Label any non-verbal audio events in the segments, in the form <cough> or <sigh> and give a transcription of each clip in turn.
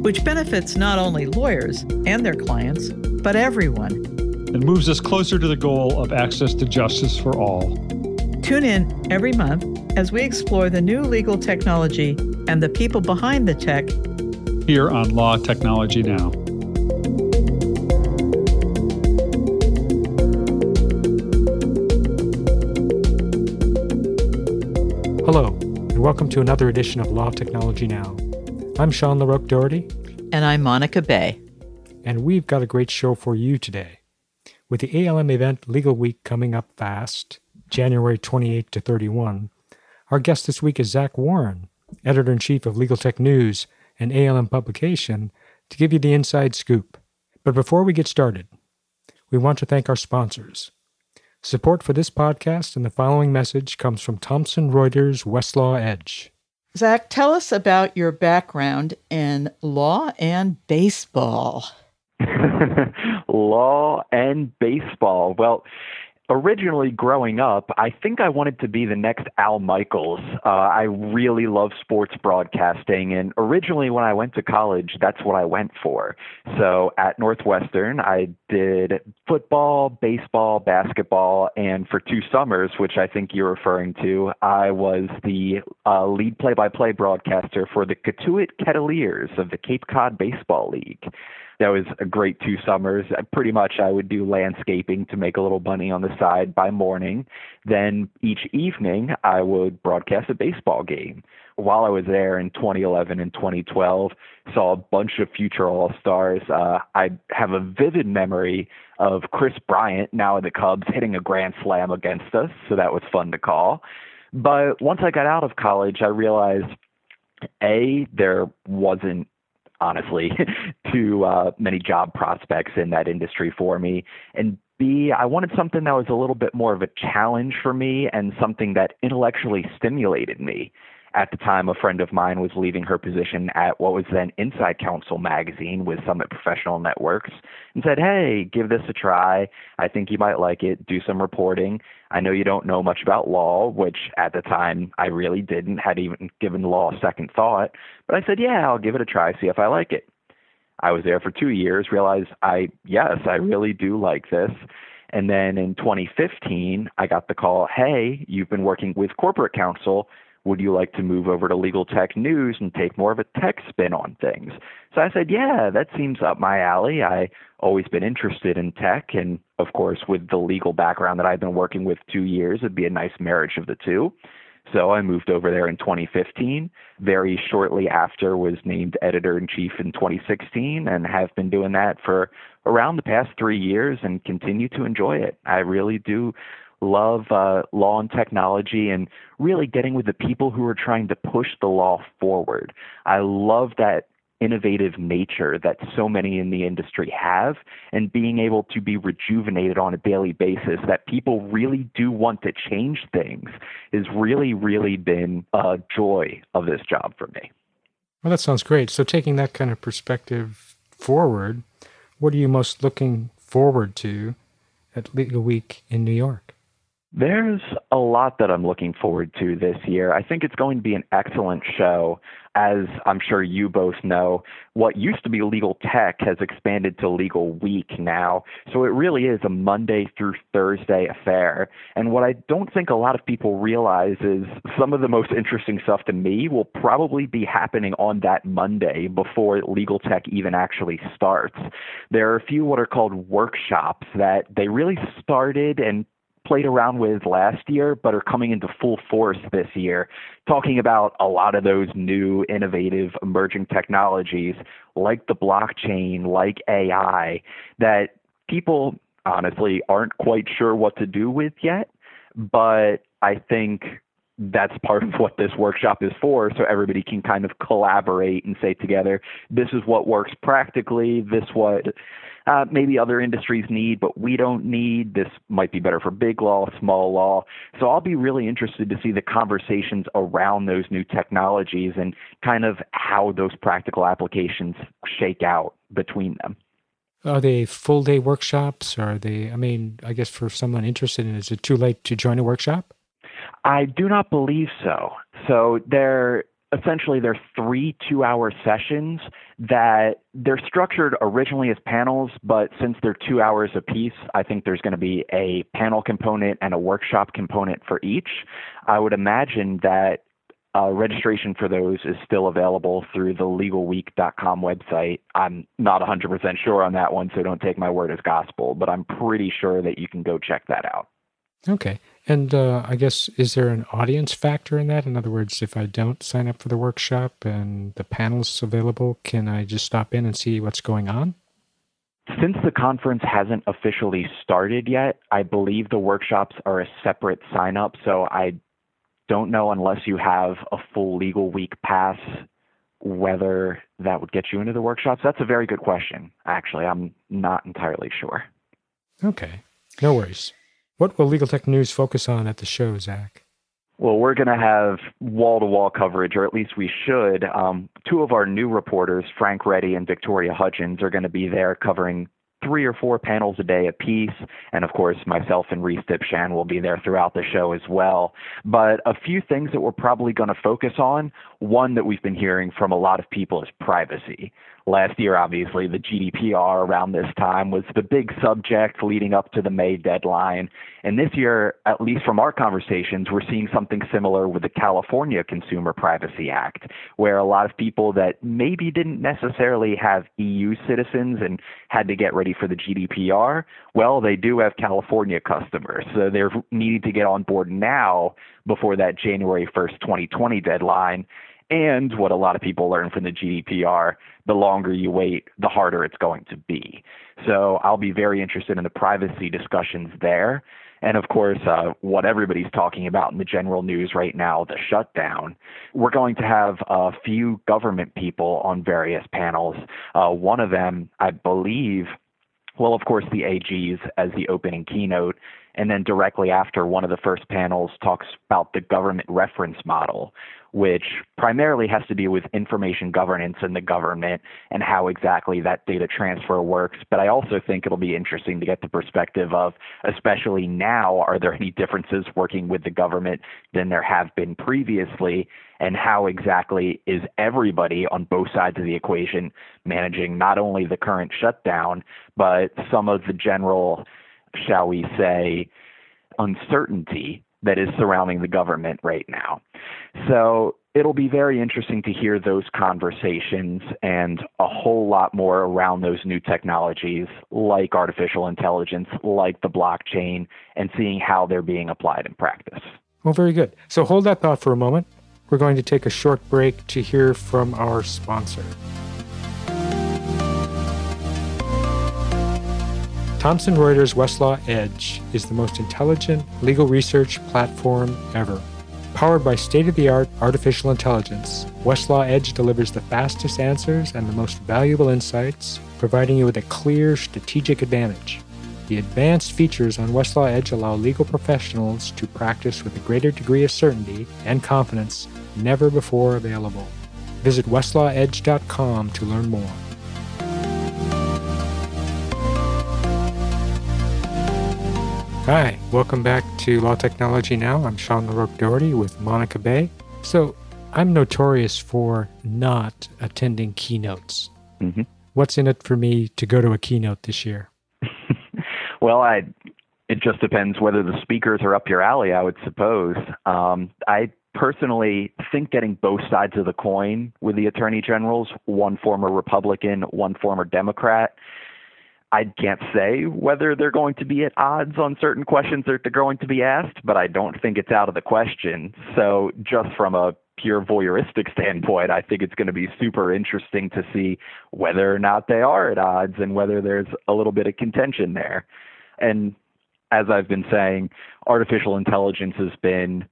which benefits not only lawyers and their clients, but everyone. And moves us closer to the goal of access to justice for all. Tune in every month as we explore the new legal technology and the people behind the tech here on Law Technology Now. Hello, and welcome to another edition of Law Technology Now. I'm Sean LaRoque Doherty. And I'm Monica Bay. And we've got a great show for you today. With the ALM event Legal Week coming up fast, January 28 to 31, our guest this week is Zach Warren, editor in chief of Legal Tech News and ALM publication, to give you the inside scoop. But before we get started, we want to thank our sponsors. Support for this podcast and the following message comes from Thomson Reuters Westlaw Edge. Zach, tell us about your background in law and baseball. <laughs> law and baseball. Well, originally growing up, I think I wanted to be the next Al Michaels. Uh, I really love sports broadcasting, and originally when I went to college, that's what I went for. So at Northwestern, I did football, baseball, basketball, and for two summers, which I think you're referring to, I was the uh, lead play-by-play broadcaster for the Cotuit Kettleers of the Cape Cod Baseball League that was a great two summers. Pretty much, I would do landscaping to make a little money on the side by morning. Then each evening, I would broadcast a baseball game. While I was there in 2011 and 2012, saw a bunch of future All Stars. Uh, I have a vivid memory of Kris Bryant, now in the Cubs, hitting a grand slam against us, so that was fun to call. But once I got out of college, I realized a there wasn't honestly, <laughs> too uh, many job prospects in that industry for me. And B, I wanted something that was a little bit more of a challenge for me and something that intellectually stimulated me at the time, a friend of mine was leaving her position at what was then Inside Counsel magazine with Summit Professional Networks and said, Hey, give this a try. I think you might like it. Do some reporting. I know you don't know much about law, which at the time I really didn't, had even given law a second thought. But I said, Yeah, I'll give it a try, see if I like it. I was there for two years, realized I, yes, I really do like this. And then in 2015, I got the call, Hey, you've been working with corporate counsel would you like to move over to Legal Tech News and take more of a tech spin on things? So I said, yeah, that seems up my alley. I always been interested in tech, and of course, with the legal background that I've been working with two years, it'd be a nice marriage of the two. So I moved over there in 2015. Very shortly after, was named editor in chief in 2016, and have been doing that for around the past three years, and continue to enjoy it. I really do love uh, law and technology and really getting with the people who are trying to push the law forward. I love that innovative nature that so many in the industry have and being able to be rejuvenated on a daily basis that people really do want to change things has really really been a joy of this job for me. Well that sounds great. So taking that kind of perspective forward what are you most looking forward to at legal week in new york there's a lot that I'm looking forward to this year. I think it's going to be an excellent show. As I'm sure you both know, what used to be Legal Tech has expanded to Legal Week now. So it really is a Monday through Thursday affair. And what I don't think a lot of people realize is some of the most interesting stuff to me will probably be happening on that Monday before Legal Tech even actually starts. There are a few what are called workshops that they really started and played around with last year, but are coming into full force this year, talking about a lot of those new, innovative, emerging technologies like the blockchain, like AI, that people honestly aren't quite sure what to do with yet. But I think that's part of what this workshop is for. So everybody can kind of collaborate and say together, this is what works practically, this what uh, maybe other industries need, but we don't need. This might be better for big law, small law. So I'll be really interested to see the conversations around those new technologies and kind of how those practical applications shake out between them. Are they full day workshops? Or are they, I mean, I guess for someone interested in it, is it too late to join a workshop? I do not believe so. So they're essentially they're three two hour sessions that they're structured originally as panels, but since they're two hours apiece, I think there's going to be a panel component and a workshop component for each. I would imagine that uh, registration for those is still available through the legalweek.com website. I'm not 100% sure on that one, so don't take my word as gospel, but I'm pretty sure that you can go check that out. Okay. And uh, I guess, is there an audience factor in that? In other words, if I don't sign up for the workshop and the panel's available, can I just stop in and see what's going on? Since the conference hasn't officially started yet, I believe the workshops are a separate sign up. So I don't know unless you have a full legal week pass whether that would get you into the workshops. That's a very good question, actually. I'm not entirely sure. Okay. No worries. What will Legal Tech News focus on at the show, Zach? Well, we're going to have wall to wall coverage, or at least we should. Um, two of our new reporters, Frank Ready and Victoria Hudgins, are going to be there covering three or four panels a day apiece. And of course, myself and Rhys Dipshan will be there throughout the show as well. But a few things that we're probably going to focus on one that we've been hearing from a lot of people is privacy. Last year, obviously, the GDPR around this time was the big subject leading up to the May deadline. And this year, at least from our conversations, we're seeing something similar with the California Consumer Privacy Act, where a lot of people that maybe didn't necessarily have EU citizens and had to get ready for the GDPR, well, they do have California customers. So they're needing to get on board now before that January 1st, 2020 deadline. And what a lot of people learn from the GDPR, the longer you wait, the harder it's going to be. So I'll be very interested in the privacy discussions there. And of course, uh, what everybody's talking about in the general news right now, the shutdown. We're going to have a few government people on various panels. Uh, one of them, I believe, well, of course, the AGs as the opening keynote. And then directly after, one of the first panels talks about the government reference model, which primarily has to do with information governance in the government and how exactly that data transfer works. But I also think it'll be interesting to get the perspective of, especially now, are there any differences working with the government than there have been previously? And how exactly is everybody on both sides of the equation managing not only the current shutdown, but some of the general, shall we say, uncertainty that is surrounding the government right now. So it'll be very interesting to hear those conversations and a whole lot more around those new technologies like artificial intelligence, like the blockchain, and seeing how they're being applied in practice. Well, very good. So hold that thought for a moment. We're going to take a short break to hear from our sponsor. Thomson Reuters Westlaw Edge is the most intelligent legal research platform ever. Powered by state of the art artificial intelligence, Westlaw Edge delivers the fastest answers and the most valuable insights, providing you with a clear strategic advantage. The advanced features on Westlaw Edge allow legal professionals to practice with a greater degree of certainty and confidence never before available. Visit westlawedge.com to learn more. Hi, welcome back to Law Technology Now. I'm Sean LaRoque Doherty with Monica Bay. So, I'm notorious for not attending keynotes. Mm-hmm. What's in it for me to go to a keynote this year? <laughs> well, I it just depends whether the speakers are up your alley, I would suppose. Um, I personally think getting both sides of the coin with the attorney generals, one former Republican, one former Democrat, I can't say whether they're going to be at odds on certain questions that they're going to be asked, but I don't think it's out of the question. So, just from a pure voyeuristic standpoint, I think it's going to be super interesting to see whether or not they are at odds and whether there's a little bit of contention there. And as I've been saying, artificial intelligence has been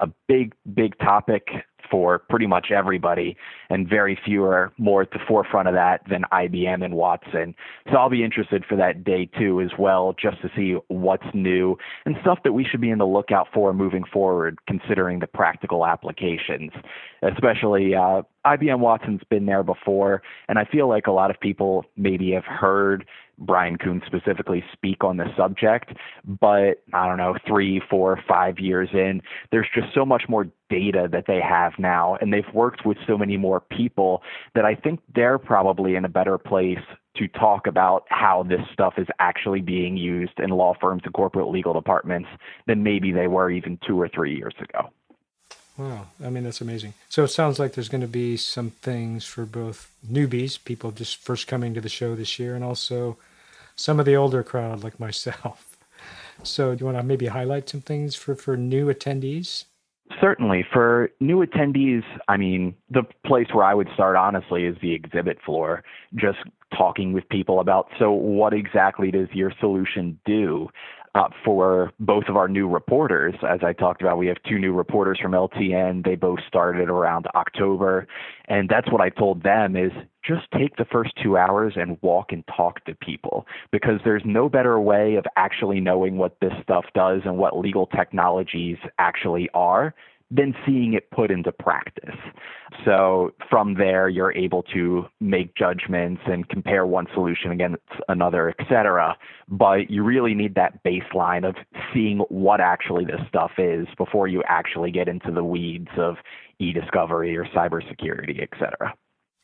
a big, big topic for pretty much everybody, and very few are more at the forefront of that than IBM and Watson. So I'll be interested for that day too, as well, just to see what's new and stuff that we should be in the lookout for moving forward, considering the practical applications. Especially uh, IBM Watson's been there before, and I feel like a lot of people maybe have heard Brian Kuhn specifically speak on the subject, but I don't know, three, four, five years in, there's just so much more data that they have now, and they've worked with so many more people that I think they're probably in a better place to talk about how this stuff is actually being used in law firms and corporate legal departments than maybe they were even two or three years ago. Wow, I mean that's amazing. So it sounds like there's going to be some things for both newbies, people just first coming to the show this year, and also some of the older crowd like myself. <laughs> So do you want to maybe highlight some things for for new attendees? Certainly. For new attendees, I mean, the place where I would start honestly is the exhibit floor, just talking with people about so what exactly does your solution do? Uh, for both of our new reporters. As I talked about, we have two new reporters from LTN. They both started around October. And that's what I told them is just take the first two hours and walk and talk to people because there's no better way of actually knowing what this stuff does and what legal technologies actually are than seeing it put into practice. So from there, you're able to make judgments and compare one solution against another, et cetera. But you really need that baseline of seeing what actually this stuff is before you actually get into the weeds of e-discovery or cybersecurity, et cetera.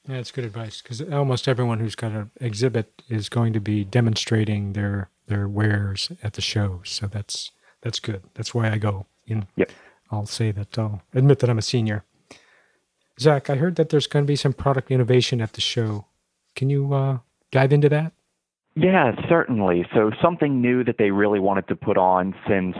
Yeah, that's good advice because almost everyone who's got an exhibit is going to be demonstrating their their wares at the show. So that's that's good. That's why I go. in. Yep. I'll say that I'll admit that I'm a senior. Zach, I heard that there's going to be some product innovation at the show. Can you uh, dive into that? Yeah, certainly. So, something new that they really wanted to put on since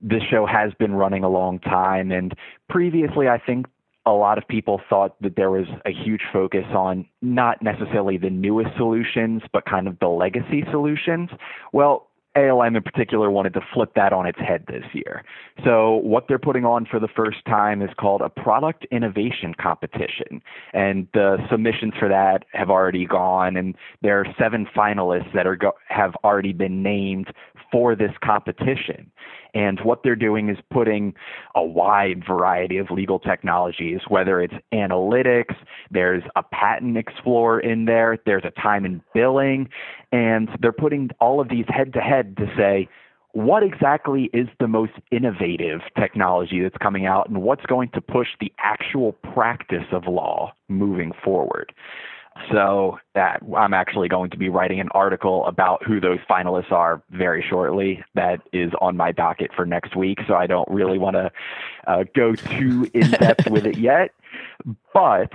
this show has been running a long time. And previously, I think a lot of people thought that there was a huge focus on not necessarily the newest solutions, but kind of the legacy solutions. Well, ALM in particular wanted to flip that on its head this year. So, what they're putting on for the first time is called a product innovation competition. And the submissions for that have already gone, and there are seven finalists that are go- have already been named for this competition. And what they're doing is putting a wide variety of legal technologies, whether it's analytics, there's a patent explorer in there, there's a time and billing, and they're putting all of these head to head to say, what exactly is the most innovative technology that's coming out and what's going to push the actual practice of law moving forward? So that I'm actually going to be writing an article about who those finalists are very shortly. That is on my docket for next week. So I don't really want to uh, go too in depth with it yet, but.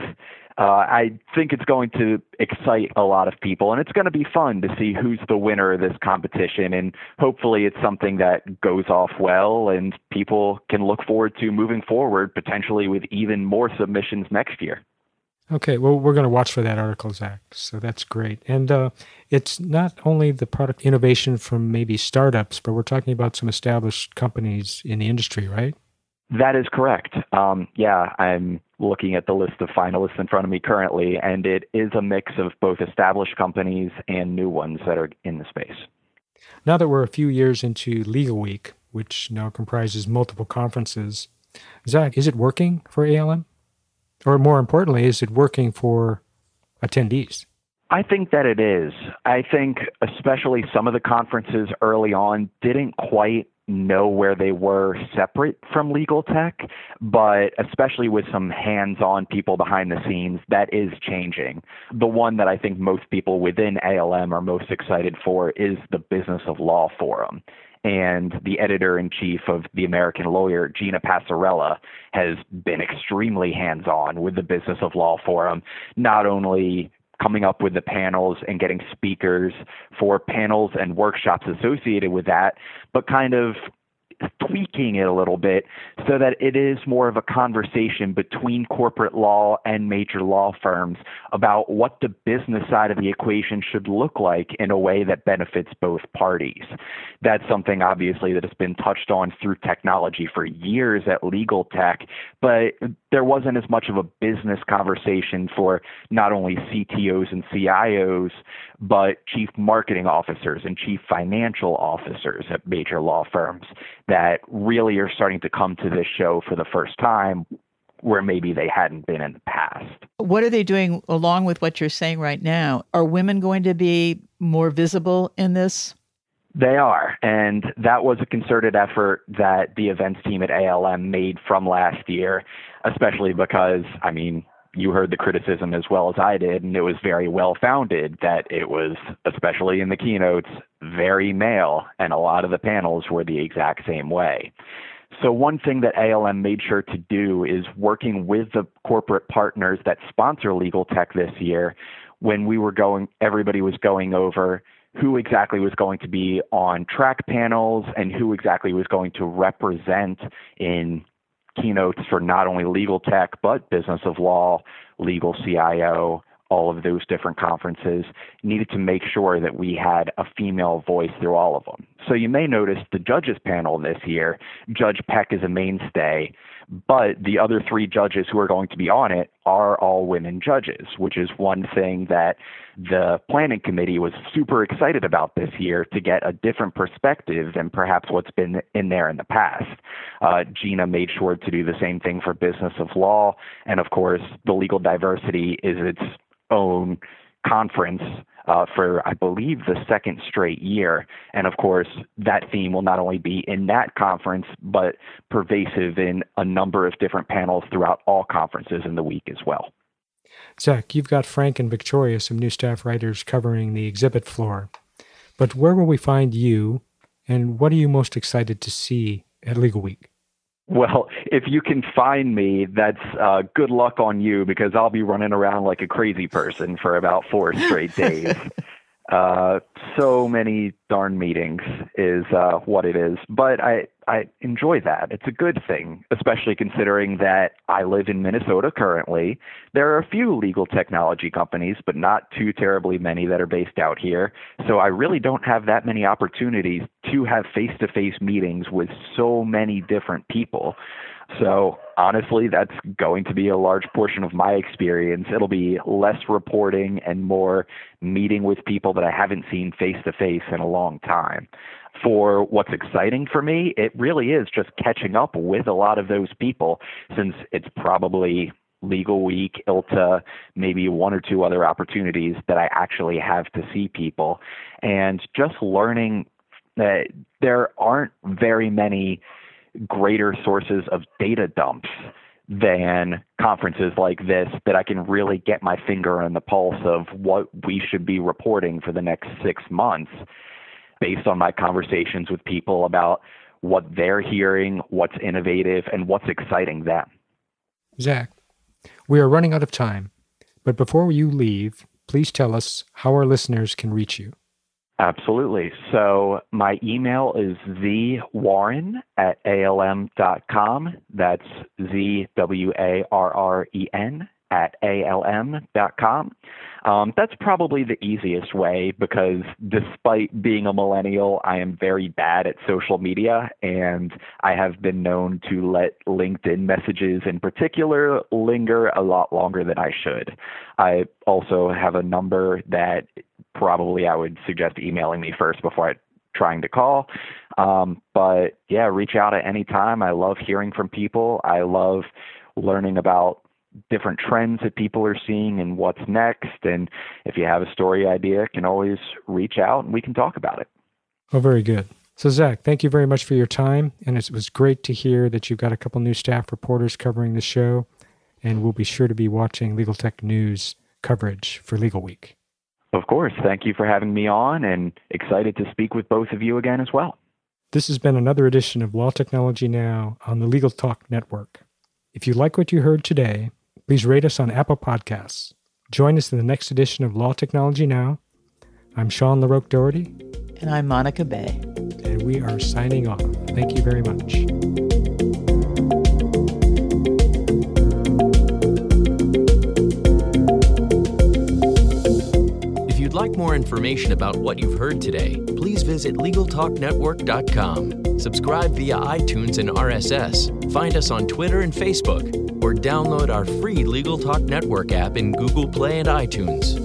Uh, I think it's going to excite a lot of people, and it's going to be fun to see who's the winner of this competition. And hopefully, it's something that goes off well, and people can look forward to moving forward, potentially with even more submissions next year. Okay, well, we're going to watch for that article, Zach. So that's great. And uh, it's not only the product innovation from maybe startups, but we're talking about some established companies in the industry, right? That is correct. Um, yeah, I'm looking at the list of finalists in front of me currently, and it is a mix of both established companies and new ones that are in the space. Now that we're a few years into Legal Week, which now comprises multiple conferences, Zach, is it working for ALM? Or more importantly, is it working for attendees? I think that it is. I think especially some of the conferences early on didn't quite know where they were separate from legal tech, but especially with some hands on people behind the scenes, that is changing. The one that I think most people within ALM are most excited for is the Business of Law Forum and the editor in chief of the American Lawyer, Gina Passarella, has been extremely hands on with the Business of Law Forum, not only coming up with the panels and getting speakers for panels and workshops associated with that, but kind of tweaking it a little bit so that it is more of a conversation between corporate law and major law firms about what the business side of the equation should look like in a way that benefits both parties. That's something obviously that has been touched on through technology for years at legal tech, but there wasn't as much of a business conversation for not only CTOs and CIOs, but chief marketing officers and chief financial officers at major law firms that really are starting to come to this show for the first time where maybe they hadn't been in the past. What are they doing along with what you're saying right now? Are women going to be more visible in this? They are. And that was a concerted effort that the events team at ALM made from last year, especially because, I mean, you heard the criticism as well as I did, and it was very well founded that it was, especially in the keynotes, very male, and a lot of the panels were the exact same way. So, one thing that ALM made sure to do is working with the corporate partners that sponsor Legal Tech this year, when we were going, everybody was going over who exactly was going to be on track panels and who exactly was going to represent in keynotes for not only legal tech, but business of law, legal CIO, all of those different conferences, needed to make sure that we had a female voice through all of them. So you may notice the judges panel this year, Judge Peck is a mainstay, but the other three judges who are going to be on it are all women judges, which is one thing that the planning committee was super excited about this year to get a different perspective than perhaps what's been in there in the past. Uh, Gina made sure to do the same thing for business of law. And of course, the legal diversity is its own conference uh, for, I believe, the second straight year. And of course, that theme will not only be in that conference, but pervasive in a number of different panels throughout all conferences in the week as well. Zach, you've got Frank and Victoria, some new staff writers covering the exhibit floor. But where will we find you, and what are you most excited to see at Legal Week? Well, if you can find me, that's uh, good luck on you because I'll be running around like a crazy person for about four straight days. <laughs> uh, so many darn meetings is uh, what it is, but I I enjoy that. It's a good thing, especially considering that I live in Minnesota currently. There are a few legal technology companies, but not too terribly many that are based out here. So I really don't have that many opportunities to have face-to-face meetings with so many different people. So honestly, that's going to be a large portion of my experience. It'll be less reporting and more meeting with people that I haven't seen face to face in a long time. For what's exciting for me, it really is just catching up with a lot of those people since it's probably legal week, ILTA, maybe one or two other opportunities that I actually have to see people. And just learning that there aren't very many greater sources of data dumps than conferences like this that I can really get my finger on the pulse of what we should be reporting for the next six months based on my conversations with people about what they're hearing, what's innovative, and what's exciting them. Zach, we are running out of time, but before you leave, please tell us how our listeners can reach you. Absolutely. So my email is zwarren at alm.com. That's Z W A R R E N at alm.com. Um, that's probably the easiest way because despite being a millennial, I am very bad at social media and I have been known to let LinkedIn messages in particular linger a lot longer than I should. I also have a number that probably I would suggest emailing me first before I trying to call. Um, but yeah, reach out at any time. I love hearing from people. I love learning about different trends that people are seeing and what's next. And if you have a story idea, can always reach out and we can talk about it. Oh, very good. So, Zach, thank you very much for your time. And it was great to hear that you've got a couple new staff reporters covering the show. And we'll be sure to be watching Legal Tech News coverage for Legal Week. Of course. Thank you for having me on and excited to speak with both of you again as well. This has been another edition of Law Technology Now on the Legal Talk Network. If you like what you heard today, please rate us on Apple Podcasts. Join us in the next edition of Law Technology Now. I'm Sean LaRoque Doherty. And I'm Monica Bay. And we are signing off. Thank you very much. Like more information about what you've heard today, please visit LegalTalkNetwork.com. Subscribe via iTunes and RSS. Find us on Twitter and Facebook, or download our free Legal Talk Network app in Google Play and iTunes.